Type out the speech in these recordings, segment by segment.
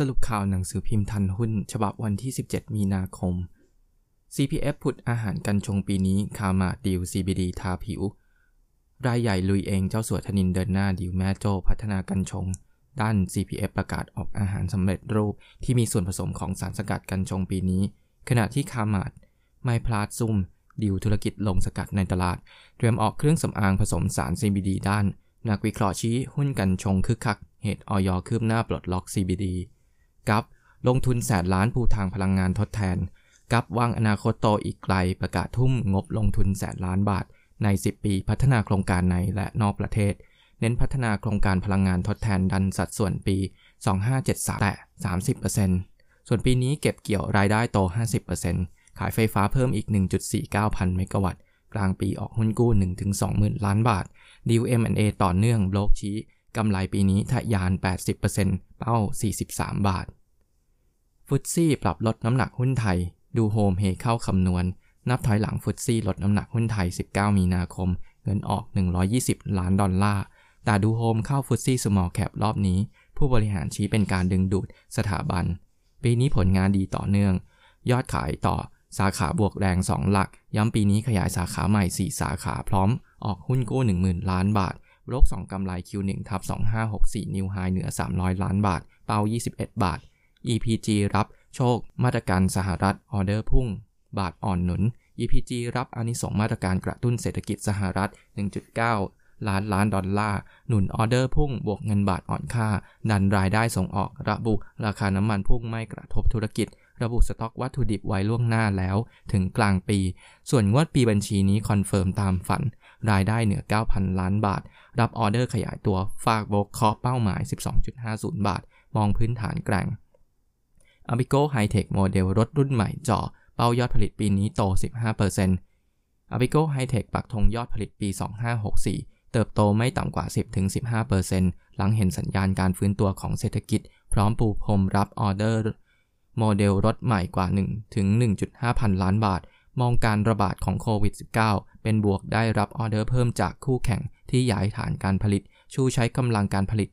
สรุปข่าวหนังสือพิมพ์ทันหุ้น ฉบับวันที่ 17 มีนาคม CPF ผุดอาหารกันชงปีนี้คามาดิว CBD ทาผิว รายใหญ่ลุยเองเจ้าสัวธนินเดินหน้าดิวแม่โจพัฒนากันชง ด้าน CPF ประกาศออกอาหารสำเร็จรูปที่มีส่วนผสมของสารสกัดกันชงปีนี้ ขณะที่คามาดไม่พลาดซุ่มดิวธุรกิจลงสกัดในตลาด เตรียมออกเครื่องสำอางผสมสาร CBD ด้าน นักวิเคราะห์ชี้หุ้นกันชงคึกคัก เหตุออยคืบหน้าปลดล็อก CBD กับลงทุนแสนล้านปูทางพลังงานทดแทน กับวางอนาคตโตอีกไกลประกาศทุ่มงบลงทุนแสนล้านบาท ใน 10 ปีพัฒนาโครงการในและนอกประเทศ เน้นพัฒนาโครงการพลังงานทดแทนดันสัดส่วนปี 2573แต่30%ส่วนปีนี้เก็บเกี่ยวรายได้โต 50%ขายไฟฟ้าเพิ่มอีก 1.49 พันเมกะวัตต์ กลางปีออกหุ้นกู้ 1-2หมื่นล้านบาทดีล M&A ต่อเนื่องโลกชี้กำไรปีนี้ทะยาน 80%เป้า 43 บาท FTSE ปรับลดน้ำหนักหุ้นไทย ดูโฮมเฮเข้าคำนวณ นับถอยหลัง FTSE ลดน้ำหนักหุ้นไทย 19 มีนาคม เงินออก 120 ล้านดอลลาร์ แต่ดูโฮมเข้า FTSE small cap รอบนี้ ผู้บริหารชี้เป็นการดึงดูดสถาบัน ปีนี้ผลงานดีต่อเนื่อง ยอดขายต่อสาขาบวกแรง 2 หลัก ย้ำปีนี้ขยายสาขาใหม่ 4 สาขาพร้อม ออกหุ้นกู้ 10,000 ล้านบาทโลก2กำไร Q1 ทับ2564 นิวไฮเหนือ 300 ล้านบาท เป้า 21 บาท EPG รับโชคมาตรการสหรัฐออเดอร์พุ่ง บาทอ่อนหนุน EPG รับอานิสงมาตรการกระตุ้นเศรษฐกิจสหรัฐ 1.9 ล้านล้านดอลลาร์ หนุนออเดอร์พุ่ง บวกเงินบาทอ่อนค่า ดันรายได้ส่งออก ระบุราคาน้ำมันพุ่งไม่กระทบธุรกิจ ระบุสต็อกวัตถุดิบไว้ล่วงหน้าแล้ว ถึงกลางปี ส่วนงวดปีบัญชีนี้ confirm ตามฝัน รายได้เหนือ 9,000 ล้านบาท รับออเดอร์ขยายตัว ฟากโบรกเคาะเป้าหมาย 12.50 บาท มองพื้นฐานแกร่ง a b i g o High-Tech โมเดลรถรุ่นใหม่เจาะเป้ายอดผลิตปีนี้โต 15% a b i g o High-Tech ปักธงยอดผลิตปี 2564 เติบโตไม่ต่ำกว่า 10-15%หลังเห็นสัญญาณการฟื้นตัวของเศรษฐกิจ พร้อมปูพรมรับออเดอร์ โมเดลรถใหม่กว่า 1-1.5 พันล้านบาท มองการระบาดของโควิด -19 เป็นบวกได้รับออเดอร์เพิ่มจากคู่แข่งที่ย้ายฐานการผลิตชูใช้กำลังการผลิต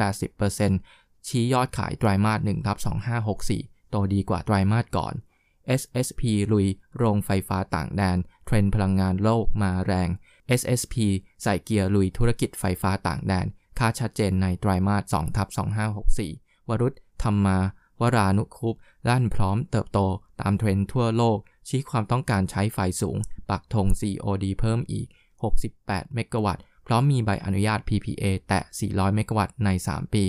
70-80% ชี้ยอดขายไตรามาส1ทับ2564 โตดีกว่าไตรามาสก่อน SSP ลุยโรงไฟฟ้าต่างแดน เทรนด์พลังงานโลกมาแรง SSP ใส่เกียร์ลุยธุรกิจไฟฟ้าต่างแดน คาดชัดเจนในไตรมาส2ทับ2564 วรุตม์ ธรรมาวรานุคุปต์ด้านพร้อมเติบโตตามเทรนด์ทั่วโลก ชี้ความต้องการใช้ไฟสูง ปักธง COD เพิ่มอีก 68 เมกะวัตต์ พร้อมมีใบอนุญาต PPA แตะ 400 เมกะวัตต์ใน 3 ปี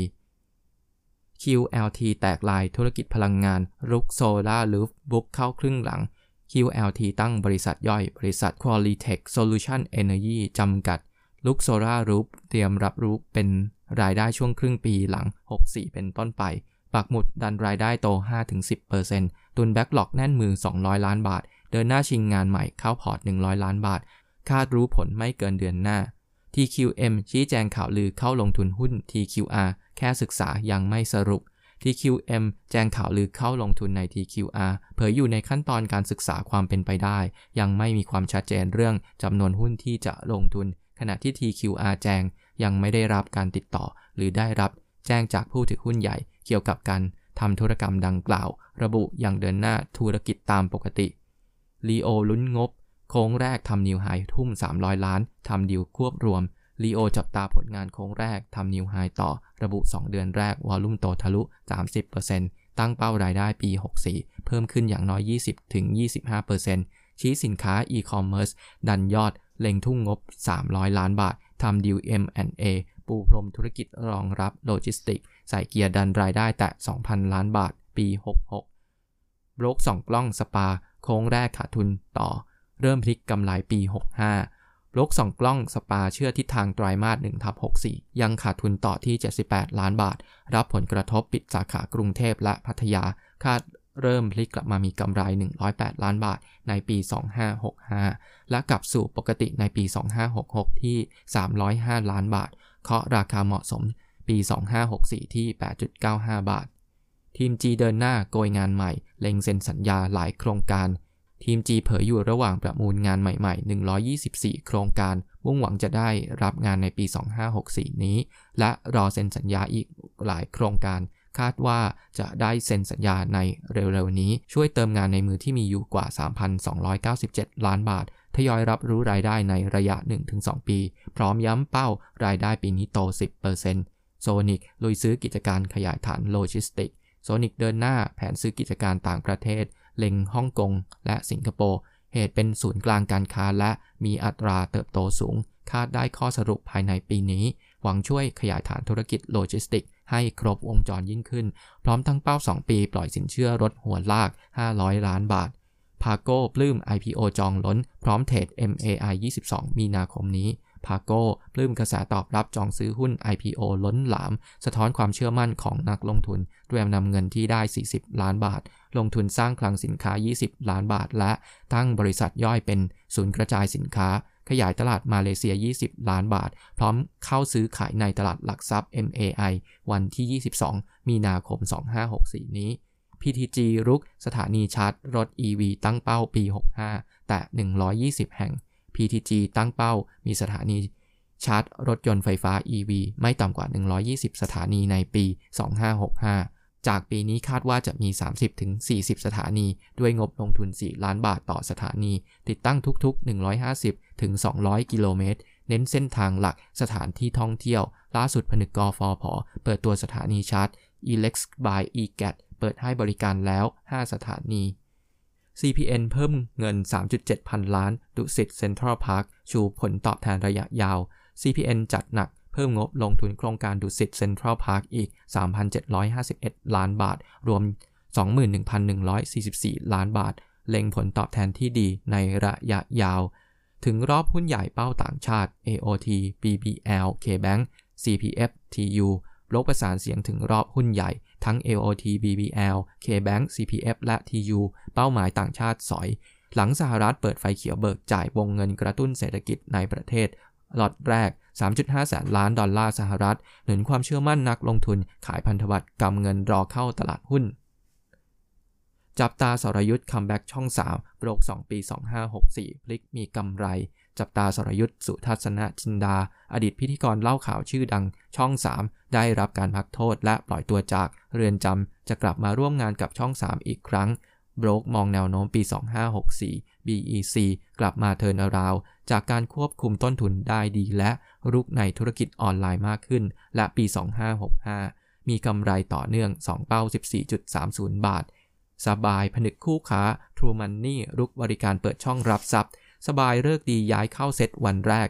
QLT แตกลายธุรกิจพลังงาน รุก solar roof book เข้าครึ่งหลัง QLT ตั้งบริษัทย่อย บริษัท Qualitech Solution Energy จำกัดรุก solar roof เตรียมรับรู้เป็นรายได้ช่วงครึ่งปีหลัง 64 เป็นต้นไป ปักหมุดดันรายได้โต 5-10%ตุน backlog แน่นมือ 200 ล้านบาท เดินหน้าชิงงานใหม่เข้าพอร์ต 100 ล้านบาท คาดรู้ผลไม่เกินเดือนหน้า TQM ชี้แจงข่าวลือเข้าลงทุนหุ้น TQR แค่ศึกษายังไม่สรุป TQM แจ้งข่าวลือเข้าลงทุนใน TQR เผยอยู่ในขั้นตอนการศึกษาความเป็นไปได้ ยังไม่มีความชัดเจนเรื่องจำนวนหุ้นที่จะลงทุน ขณะที่ TQR แจ้งยังไม่ได้รับการติดต่อ หรือได้รับแจ้งจากผู้ถือหุ้นใหญ่เกี่ยวกับการทำธุรกรรมดังกล่าว ระบุอยังเดินหน้าธุรกิจตามปกติลีโอลุ้นงบ โค้งแรกทำ new high ทุ่ม 300 ล้านทำดีลควบรวม ลีโอจับตาผลงานโค้งแรกทำ new high ต่อ ระบุ 2 เดือนแรก volume โตทะลุ 30%ตั้งเป้ารายได้ปี 64 เพิ่มขึ้นอย่างน้อย 20-25%ชี้สินค้าอีคอมเมิร์ซดันยอด เล็งทุ่มงบ 300 ล้านบาททำดิว M&A ปูพรมธุรกิจรองรับโลจิสติกส์ ใส่เกียร์ดันรายได้แตะ2,000 ล้านบาท ปี 66โบรกสองกล้องสปา โค้งแรกขาดทุนต่อ เริ่มพลิกกำไรปี 65 โลกสองกล้องสปาเชื่อทิศทางไตรามาส1ทับ64 ยังขาดทุนต่อที่ 78 ล้านบาท รับผลกระทบปิดสาขากรุงเทพและพัทยา คาดเริ่มพลิกกลับมามีกำไร 108 ล้านบาทในปี 2565 และกลับสู่ปกติในปี 2566 ที่ 305 ล้านบาท เคาะราคาเหมาะสมปี 2564 ที่ 8.95 บาท ทีม G เดินหน้าโกยงานใหม่ เล็งเซ็นสัญญาหลายโครงการ ทีม G เผยอยู่ระหว่างประมูลงานใหม่ ๆ 124 โครงการมุ่งหวังจะได้รับงานในปี 2564 นี้ และรอเซ็นสัญญาอีกหลายโครงการ คาดว่าจะได้เซ็นสัญญาในเร็วๆ นี้ ช่วยเติมงานในมือที่มีอยู่กว่า 3,297 ล้านบาท ทยอยรับรู้รายได้ในระยะ 1-2 ปี พร้อมย้ำเป้ารายได้ปีนี้โต 10%โซนิกลุยซื้อกิจการขยายฐานโลจิสติกส์โซนิกเดินหน้าแผนซื้อกิจการต่างประเทศ เล็งฮ่องกงและสิงคโปร์ เหตุเป็นศูนย์กลางการค้าและมีอัตราเติบโตสูง คาดได้ข้อสรุปภายในปีนี้ หวังช่วยขยายฐานธุรกิจโลจิสติกส์ ให้ครบวงจรยิ่งขึ้น พร้อมทั้งเป้า 2 ปีปล่อยสินเชื่อรถหัวลาก 500 ล้านบาทพาโก้ปลื้ม IPO จองล้น พร้อมเทรด MAI 22 มีนาคมนี้พาโก้ปลื้มกระแสตอบรับจองซื้อหุ้น IPO ล้นหลาม สะท้อนความเชื่อมั่นของนักลงทุน เตรียมนำเงินที่ได้ 40 ล้านบาท ลงทุนสร้างคลังสินค้า 20 ล้านบาท และตั้งบริษัทย่อยเป็นศูนย์กระจายสินค้า ขยายตลาดมาเลเซีย 20 ล้านบาท พร้อมเข้าซื้อขายในตลาดหลักทรัพย์ MAI วันที่ 22 มีนาคม 2564 นี้ PTG รุกสถานีชาร์จรถ EV ตั้งเป้าปี 65 แต่ 120 แห่ง PTG ตั้งเป้ามีสถานีชาร์จรถยนต์ไฟฟ้า EV ไม่ต่ำกว่า 120 สถานีในปี 2565 จากปีนี้คาดว่าจะมี 30-40 สถานี ด้วยงบลงทุน 4 ล้านบาทต่อสถานี ติดตั้งทุกๆ 150-200 กิโลเมตร เน้นเส้นทางหลักสถานที่ท่องเที่ยว ล่าสุดผนึกกฟผ.เปิดตัวสถานีชาร์จ EleX by EGAT เปิดให้บริการแล้ว 5 สถานี CPN เพิ่มเงิน 3.7 พันล้านดุสิตเซ็นทรัลพาร์คชูผลตอบแทนระยะยาว CPN จัดหนัก เพิ่มงบลงทุนโครงการดุสิตเซ็นทรัลพาร์คอีก 3,751 ล้านบาท รวม 21,144 ล้านบาท เล็งผลตอบแทนที่ดีในระยะยาว ถึงรอบหุ้นใหญ่เป้าต่างชาติ AOT BBL KBank CPF TU ลกประสานเสียงถึงรอบหุ้นใหญ่ ทั้ง AOT BBL KBank CPF และ TU เป้าหมายต่างชาติสอย หลังสหรัฐเปิดไฟเขียวเบิกจ่ายวงเงินกระตุ้นเศรษฐกิจในประเทศล็อตแรก 3.5 แสนล้านดอลลาร์สหรัฐ หนุนความเชื่อมั่นนักลงทุนขายพันธบัตรกำเงินรอเข้าตลาดหุ้น จับตาสรยุทธ comeback ช่อง3โบรก 2 ปี 2564 พลิกมีกำไร จับตาสรยุทธสุทัศนะจินดา อดีตพิธีกรเล่าข่าวชื่อดังช่อง 3 ได้รับการพักโทษและปล่อยตัวจากเรือนจำจะกลับมาร่วมงานกับช่อง 3 อีกครั้งโบรกมองแนวโน้มปี 2564 BEC กลับมา turnaround จากการควบคุมต้นทุนได้ดีและรุกในธุรกิจออนไลน์มากขึ้น และปี 2565 มีกำไรต่อเนื่อง 2 เป้า 14.30 บาท สบายผนึกคู่ค้า True Money รุกบริการเปิดช่องรับทรัพย์ สบายเลิกดีย้ายเข้าเซตวันแรก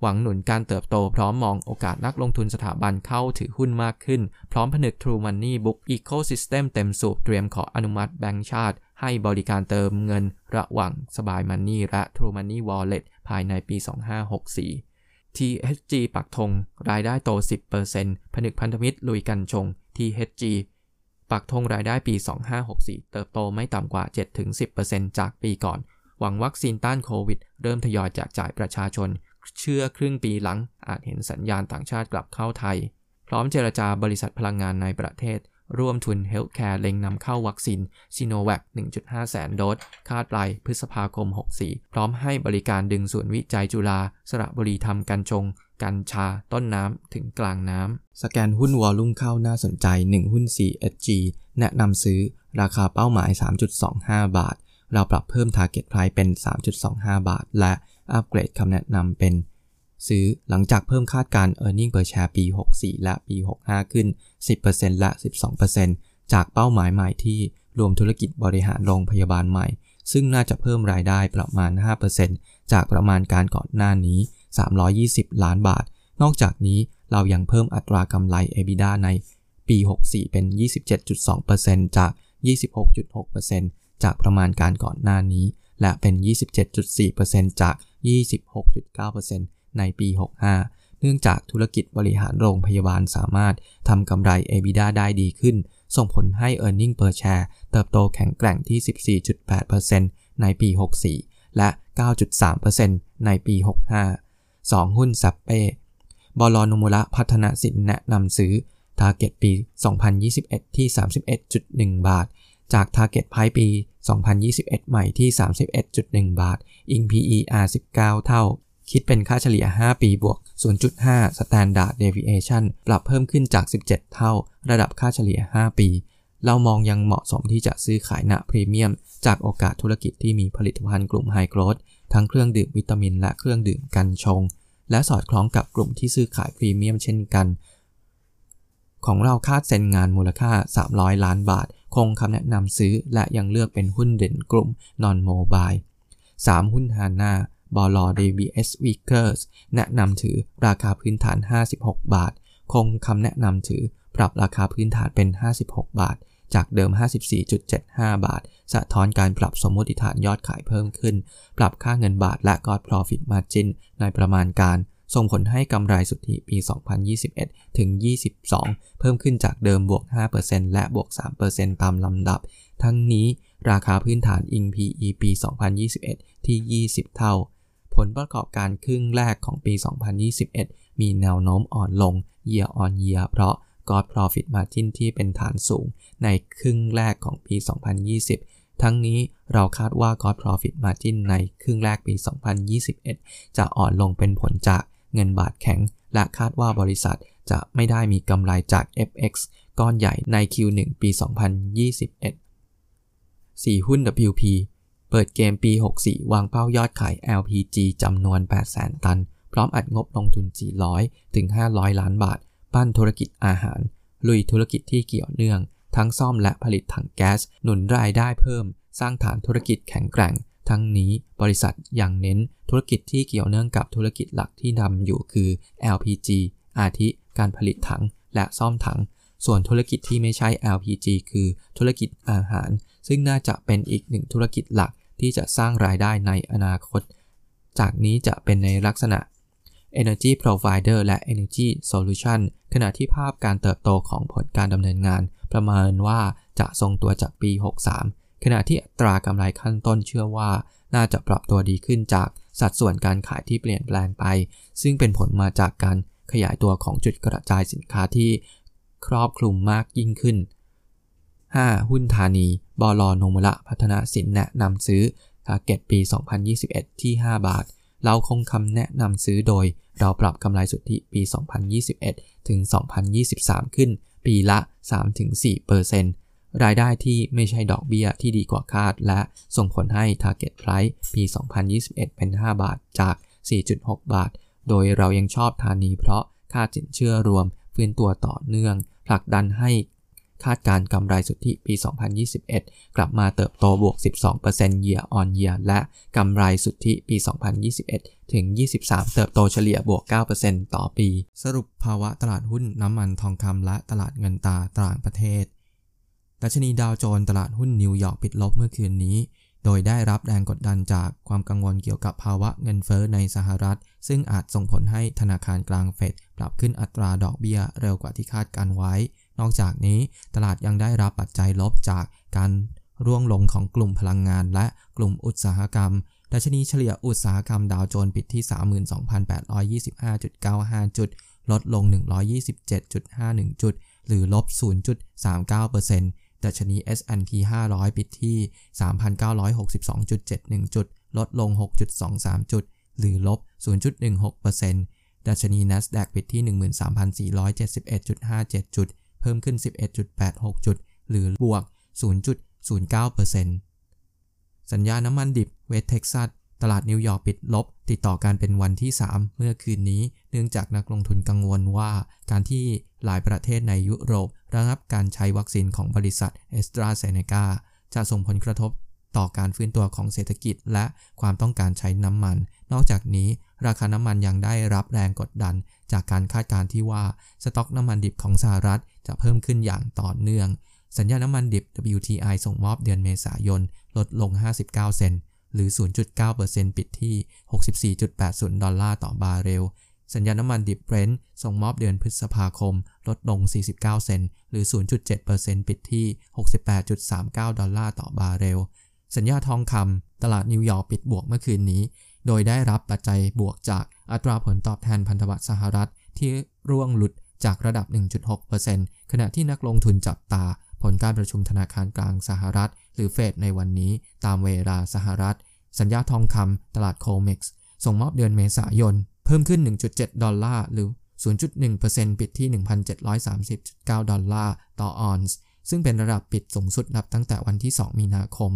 หวังหนุนการเติบโตพร้อมมองโอกาสนักลงทุนสถาบันเข้าถือหุ้นมากขึ้น พร้อมผนึก True Money Book Ecosystem เต็มสูบเตรียมขออนุมัติแบงก์ชาติ ให้บริการเติมเงินระหว่างสบาย Money และ True Money Wallet ภายในปี 2564 THG ปักธงรายได้โต 10%ผนึกพันธมิตรลุยกัญชง THG ปักธงรายได้ปี 2564 เติบโตไม่ต่ำกว่า 7-10%จากปีก่อน หวังวัคซีนต้านโควิด เริ่มทยอยแจกจ่ายประชาชน เชื่อครึ่งปีหลังอาจเห็นสัญญาณต่างชาติกลับเข้าไทย พร้อมเจรจาบริษัทพลังงานในประเทศ ร่วมทุน healthcare เล็งนำเข้าวัคซีนซีโนแวค 1.5 แสนโดส คาดปลายพฤษภาคม 64 พร้อมให้บริการดึงส่วนวิจัยจุฬา สระบุรีทำกันชง กัญชา ต้นน้ำ ถึงกลางน้ำ สแกนหุ้นวอลลุ่มเข้าน่าสนใจ 1 หุ้น 4SG แนะนำซื้อ ราคาเป้าหมาย 3.25 บาท เราปรับเพิ่ม Target Price เป็น 3.25 บาท และอัปเกรดคำแนะนำเป็น ซื้อหลังจากเพิ่มคาดการ e a r n i n g per share ปี 64 และปี 65 ขึ้น 10%และ 12%จากเป้าหมายใหม่ที่รวมธุรกิจบริหารโรงพยาบาลใหม่ ซึ่งน่าจะเพิ่มรายได้ประมาณ 5%จากประมาณการก่อนหน้านี้ 320 ล้านบาท นอกจากนี้เรายังเพิ่มอัตรากำไร EBITDA ในปี 64 เป็น 27.2%จาก 26.6%จากประมาณการก่อนหน้านี้ และเป็น 27.4%จาก 26.9% ในปี 65 เนื่องจากธุรกิจบริหารโรงพยาบาลสามารถทำกำไร EBITDA ได้ดีขึ้น ส่งผลให้ e a r n i n g per share เติบโตแข็งแกร่งที่ 14.8%ในปี 64 และ 9.3%ในปี 65 2 หุ้นซับเป้บอลโนมุระพัฒนาสินแนะนำซื้อ Target ปี 2021 ที่ 31.1 บาท จาก Target Price ปี 2021 ใหม่ที่ 31.1 บาท อิง PE R 19 เท่า คิดเป็นค่าเฉลี่ย 5 ปีบวก 0.5 Standard Deviation ปรับเพิ่มขึ้นจาก 17 เท่า ระดับค่าเฉลี่ย 5 ปี เรามองยังเหมาะสมที่จะซื้อขายณพรีเมียม จากโอกาสธุรกิจที่มีผลิตภัณฑ์กลุ่มไฮโกรดทั้งเครื่องดื่มวิตามินและเครื่องดื่มกันชง และสอดคล้องกับกลุ่มที่ซื้อขายพรีเมียมเช่นกัน ของเราคาดเซ็นงานมูลค่า 300 ล้านบาท คงคำแนะนำซื้อและยังเลือกเป็นหุ้นเด่นกลุ่มนอนโมบาย 3 หุ้นฮาน่า บอล DBS Vickers แนะนำถือราคาพื้นฐาน 56 บาท คงคำแนะนำถือปรับราคาพื้นฐานเป็น 56 บาท จากเดิม 54.75 บาท สะท้อนการปรับสมมติฐานยอดขายเพิ่มขึ้น ปรับค่าเงินบาทและ God Profit Margin ในประมาณการ ส่งผลให้กำไรสุทธิปี 2021 ถึง 22 เพิ่มขึ้นจากเดิมบวก 5%และบวก 3%ตามลำดับ ทั้งนี้ราคาพื้นฐานอิง PE ปี 2021 ที่ 20 เท่า ผลประกอบการครึ่งแรกของปี 2021 มีแนวโน้มอ่อนลง year on year เพราะ God Profit Margin ที่เป็นฐานสูง ในครึ่งแรกของปี 2020 ทั้งนี้เราคาดว่า God Profit Margin ในครึ่งแรกปี 2021 จะอ่อนลงเป็นผลจากเงินบาทแข็ง และคาดว่าบริษัทจะไม่ได้มีกำไรจาก FX ก้อนใหญ่ใน Q1 ปี 2021 4 หุ้น WP เปิดเกมปี 64 วางเป้ายอดขาย LPG จำนวน 800,000 ตัน พร้อมอัดงบลงทุน 400 ถึง 500 ล้านบาท ปั้นธุรกิจอาหาร ลุยธุรกิจที่เกี่ยวเนื่อง ทั้งซ่อมและผลิตถังแก๊ส หนุนรายได้เพิ่ม สร้างฐานธุรกิจแข็งแกร่ง ทั้งนี้บริษัทยังเน้นธุรกิจที่เกี่ยวเนื่องกับธุรกิจหลักที่นำอยู่คือ LPG อาทิ การผลิตถังและซ่อมถัง ส่วนธุรกิจที่ไม่ใช่ LPG คือธุรกิจอาหาร ซึ่งน่าจะเป็นอีกหนึ่งธุรกิจหลัก ที่จะสร้างรายได้ในอนาคต จากนี้จะเป็นในลักษณะ Energy Provider และ Energy Solution ขณะที่ภาพการเติบโตของผลการดำเนินงาน ประเมินว่าจะทรงตัวจากปี 63 ขณะที่ตรากำไรขั้นต้นเชื่อว่า น่าจะปรับตัวดีขึ้นจากสัดส่วนการขายที่เปลี่ยนแปลงไป ซึ่งเป็นผลมาจากการขยายตัวของจุดกระจายสินค้าที่ครอบคลุมมากยิ่งขึ้น 5. หุ้นธานี บลโนมุระพัฒนาสินแนะนำซื้อทาร์เก็ตปี 2021 ที่ 5 บาท เราคงคำแนะนำซื้อโดย เราปรับกำไรสุทธิปี 2021 ถึง 2023 ขึ้น ปีละ 3-4%รายได้ที่ไม่ใช่ดอกเบี้ยที่ดีกว่าคาด และส่งผลให้ Target Price ปี 2021 เป็น 5 บาทจาก 4.6 บาท โดยเรายังชอบธานีเพราะค่าสินเชื่อรวมฟื้นตัวต่อเนื่องผลักดันให้ คาดการกำไรสุทธิปี 2021 กลับมาเติบโตบวก 12% year on year และกำไรสุทธิปี 2021 ถึง 23 เติบโตเฉลี่ยบวก 9%ต่อปี สรุปภาวะตลาดหุ้นน้ำมันทองคำและตลาดเงินตาต่างประเทศดัชนีดาวโจนส์ตลาดหุ้นนิวยอร์กปิดลบเมื่อคืนนี้ โดยได้รับแรงกดดันจากความกังวลเกี่ยวกับภาวะเงินเฟอ้อในสหรัฐ ซึ่งอาจส่งผลให้ธนาคารกลางเฟดปรับขึ้นอัตราดอกเบี้ยเร็วกว่าที่คาดการไว้ นอกจากนี้ตลาดยังได้รับปัจจัยลบจากการร่วงลงของกลุ่มพลังงาน และกลุ่มอุตสาหกรรม ดัชนีเฉลี่ยอุตสาหกรรมดาวโจนส์ปิดที่ 32,825.95 จุด ลดลง 127.51 จุด หรือลบ 0.39%ดัชนี S&P 500 ปิดที่ 3,962.71 จุด ลดลง 6.23 จุด หรือลบ 0.16%ดัชนี NASDAQ ปิดที่ 13,471.57 จุด เพิ่มขึ้น 11.86 จุด หรือบวก 0.09%สัญญาน้ำมันดิบเวสเท็กซัสตลาดนิวยอร์กปิดลบ ติดต่อกันเป็นวันที่ 3 เมื่อคืนนี้ เนื่องจากนักลงทุนกังวลว่า การที่หลายประเทศในยุโรประงับการใช้วัคซีนของบริษัทแอสตราเซเนกาจะส่งผลกระทบต่อการฟื้นตัวของเศรษฐกิจและความต้องการใช้น้ำมัน นอกจากนี้ ราคาน้ำมันยังได้รับแรงกดดัน จากการคาดการณ์ที่ว่า สต็อกน้ำมันดิบของสหรัฐ จะเพิ่มขึ้นอย่างต่อเนื่อง สัญญาน้ำมันดิบ WTI ส่งมอบเดือนเมษายน ลดลง 59 เซนต์หรือ 0.9%ปิดที่ 64.80 ดอลลาร์ต่อบาร์เรล สัญญาน้ำมันดิบเบรนท์ส่งมอบเดือนพฤษภาคม ลดลง 49 เซนต์หรือ 0.7%ปิดที่ 68.39 ดอลลาร์ต่อบาร์เรล สัญญาทองคำตลาดนิวยอร์กปิดบวกเมื่อคืนนี้ โดยได้รับปัจจัยบวกจากอัตราผลตอบแทนพันธบัตรสหรัฐที่ร่วงหลุด จากระดับ 1.6%ขณะที่นักลงทุนจับตา ผลการประชุมธนาคารกลางสหรัฐ หรือเฟดในวันนี้ ตามเวลาสหรัฐ สัญญาทองคำตลาดโคเม็กซ์ส่งมอบเดือนเมษายน เพิ่มขึ้น 1.7 ดอลลาร์ หรือ 0.1%ปิดที่ 1,730.9 ดอลลาร์ต่อออนซ์ซึ่งเป็นระดับปิดสูงสุดนับตั้งแต่วันที่ 2 มีนาคม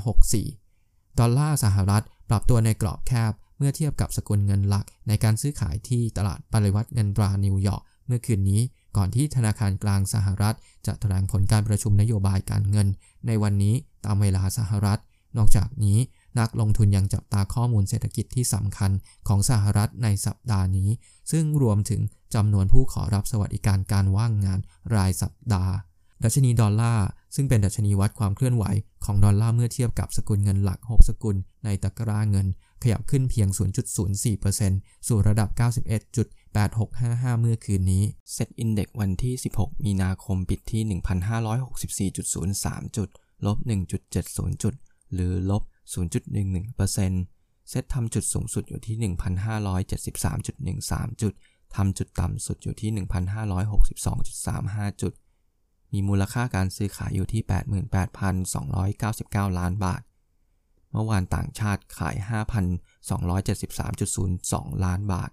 2564 ดอลลาร์สหรัฐ ปรับตัวในกรอบแคบเมื่อเทียบกับสกุลเงินหลักในการซื้อขายที่ตลาดปริวัติเงินตรานิวยอร์ก เมื่อคืนนี้ก่อนที่ธนาคารกลางสหรัฐ จะแถลงผลการประชุมนโยบายการเงิน ในวันนี้ตามเวลาสหรัฐ นอกจากนี้นักลงทุนยังจับตาข้อมูลเศรษฐกิจที่สำคัญของสหรัฐในสัปดาห์นี้ ซึ่งรวมถึงจำนวนผู้ขอรับสวัสดิการการว่างงานรายสัปดาห์ ดัชนีดอลลาร์ซึ่งเป็นดัชนีวัดความเคลื่อนไหวของดอลลาร์เมื่อเทียบกับสกุลเงินหลัก 6 สกุลในตะกร้าเงิน ขยับขึ้นเพียง 0.04%สู่ระดับ 91.8655 เมื่อคืนนี้ SET Index วันที่ 16 มีนาคมปิดที่ 1,564.03 จุด ลบ 1.70 จุด หรือลบ 0.11%เซ็ตทำจุดสูงสุดอยู่ที่ 1,573.13 จุด ทำจุดต่ำสุดอยู่ที่ 1,562.35 จุด มีมูลค่าการซื้อขายอยู่ที่ 88,299 ล้านบาท เมื่อวานต่างชาติขาย 5,273.02 ล้านบาท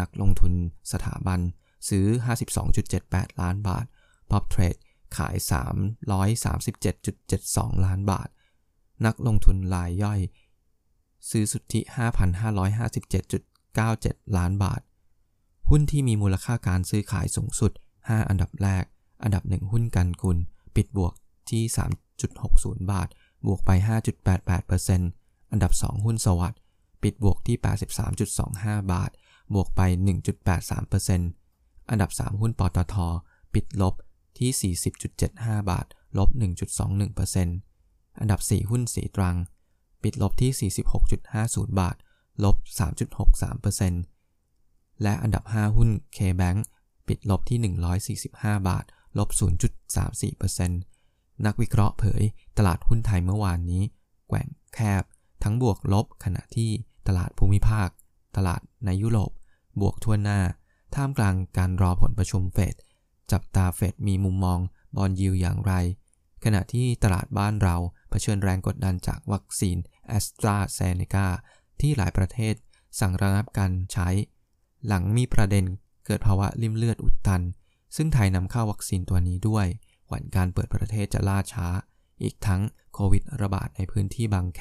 นักลงทุนสถาบันซื้อ 52.78 ล้านบาท Pop Trade ขาย 337.72 ล้านบาท นักลงทุนรายย่อย ซื้อสุทธิ 5,557.97 ล้านบาท หุ้นที่มีมูลค่าการซื้อขายสูงสุด 5 อันดับแรก อันดับ 1 หุ้นกันกุล ปิดบวกที่ 3.60 บาท บวกไป 5.88%อันดับ 2 หุ้นสวัสด์ปิดบวกที่ 83.25 บาท บวกไป 1.83%อันดับ 3 หุ้นปตท ปิดลบที่ 40.75 บาท ลบ 1.21%อันดับ 4 หุ้นสีตรัง ปิดลบที่ 46.50 บาท ลบ 3.63%และอันดับ 5 หุ้น K-Bank ปิดลบที่ 145 บาท ลบ 0.34% นักวิเคราะห์เผย ตลาดหุ้นไทยเมื่อวานนี้แกว่งแคบ ทั้งบวกลบขณะที่ตลาดภูมิภาค ตลาดในยุโรป บวกทั่วหน้า ท่ามกลางการรอผลประชุมเฟดจับตาเฟดมีมุมมอง bond yield อย่างไร ขณะที่ตลาดบ้านเราเผชิญแรงกดดันจากวัคซีนแอสตราเซเนกาที่หลายประเทศสั่งระงับการใช้ หลังมีประเด็นเกิดภาวะลิ่มเลือดอุดตัน ซึ่งไทยนำเข้าวัคซีนตัวนี้ด้วย หวั่นการเปิดประเทศจะล่าช้า อีกทั้งโควิดระบาดในพื้นที่บางแค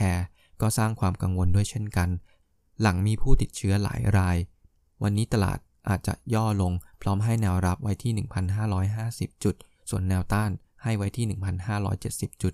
ก็สร้างความกังวลด้วยเช่นกัน หลังมีผู้ติดเชื้อหลายราย วันนี้ตลาดอาจจะย่อลงพร้อมให้แนวรับไว้ที่ 1,550 จุด ส่วนแนวต้านให้ไว้ที่ 1,570 จุด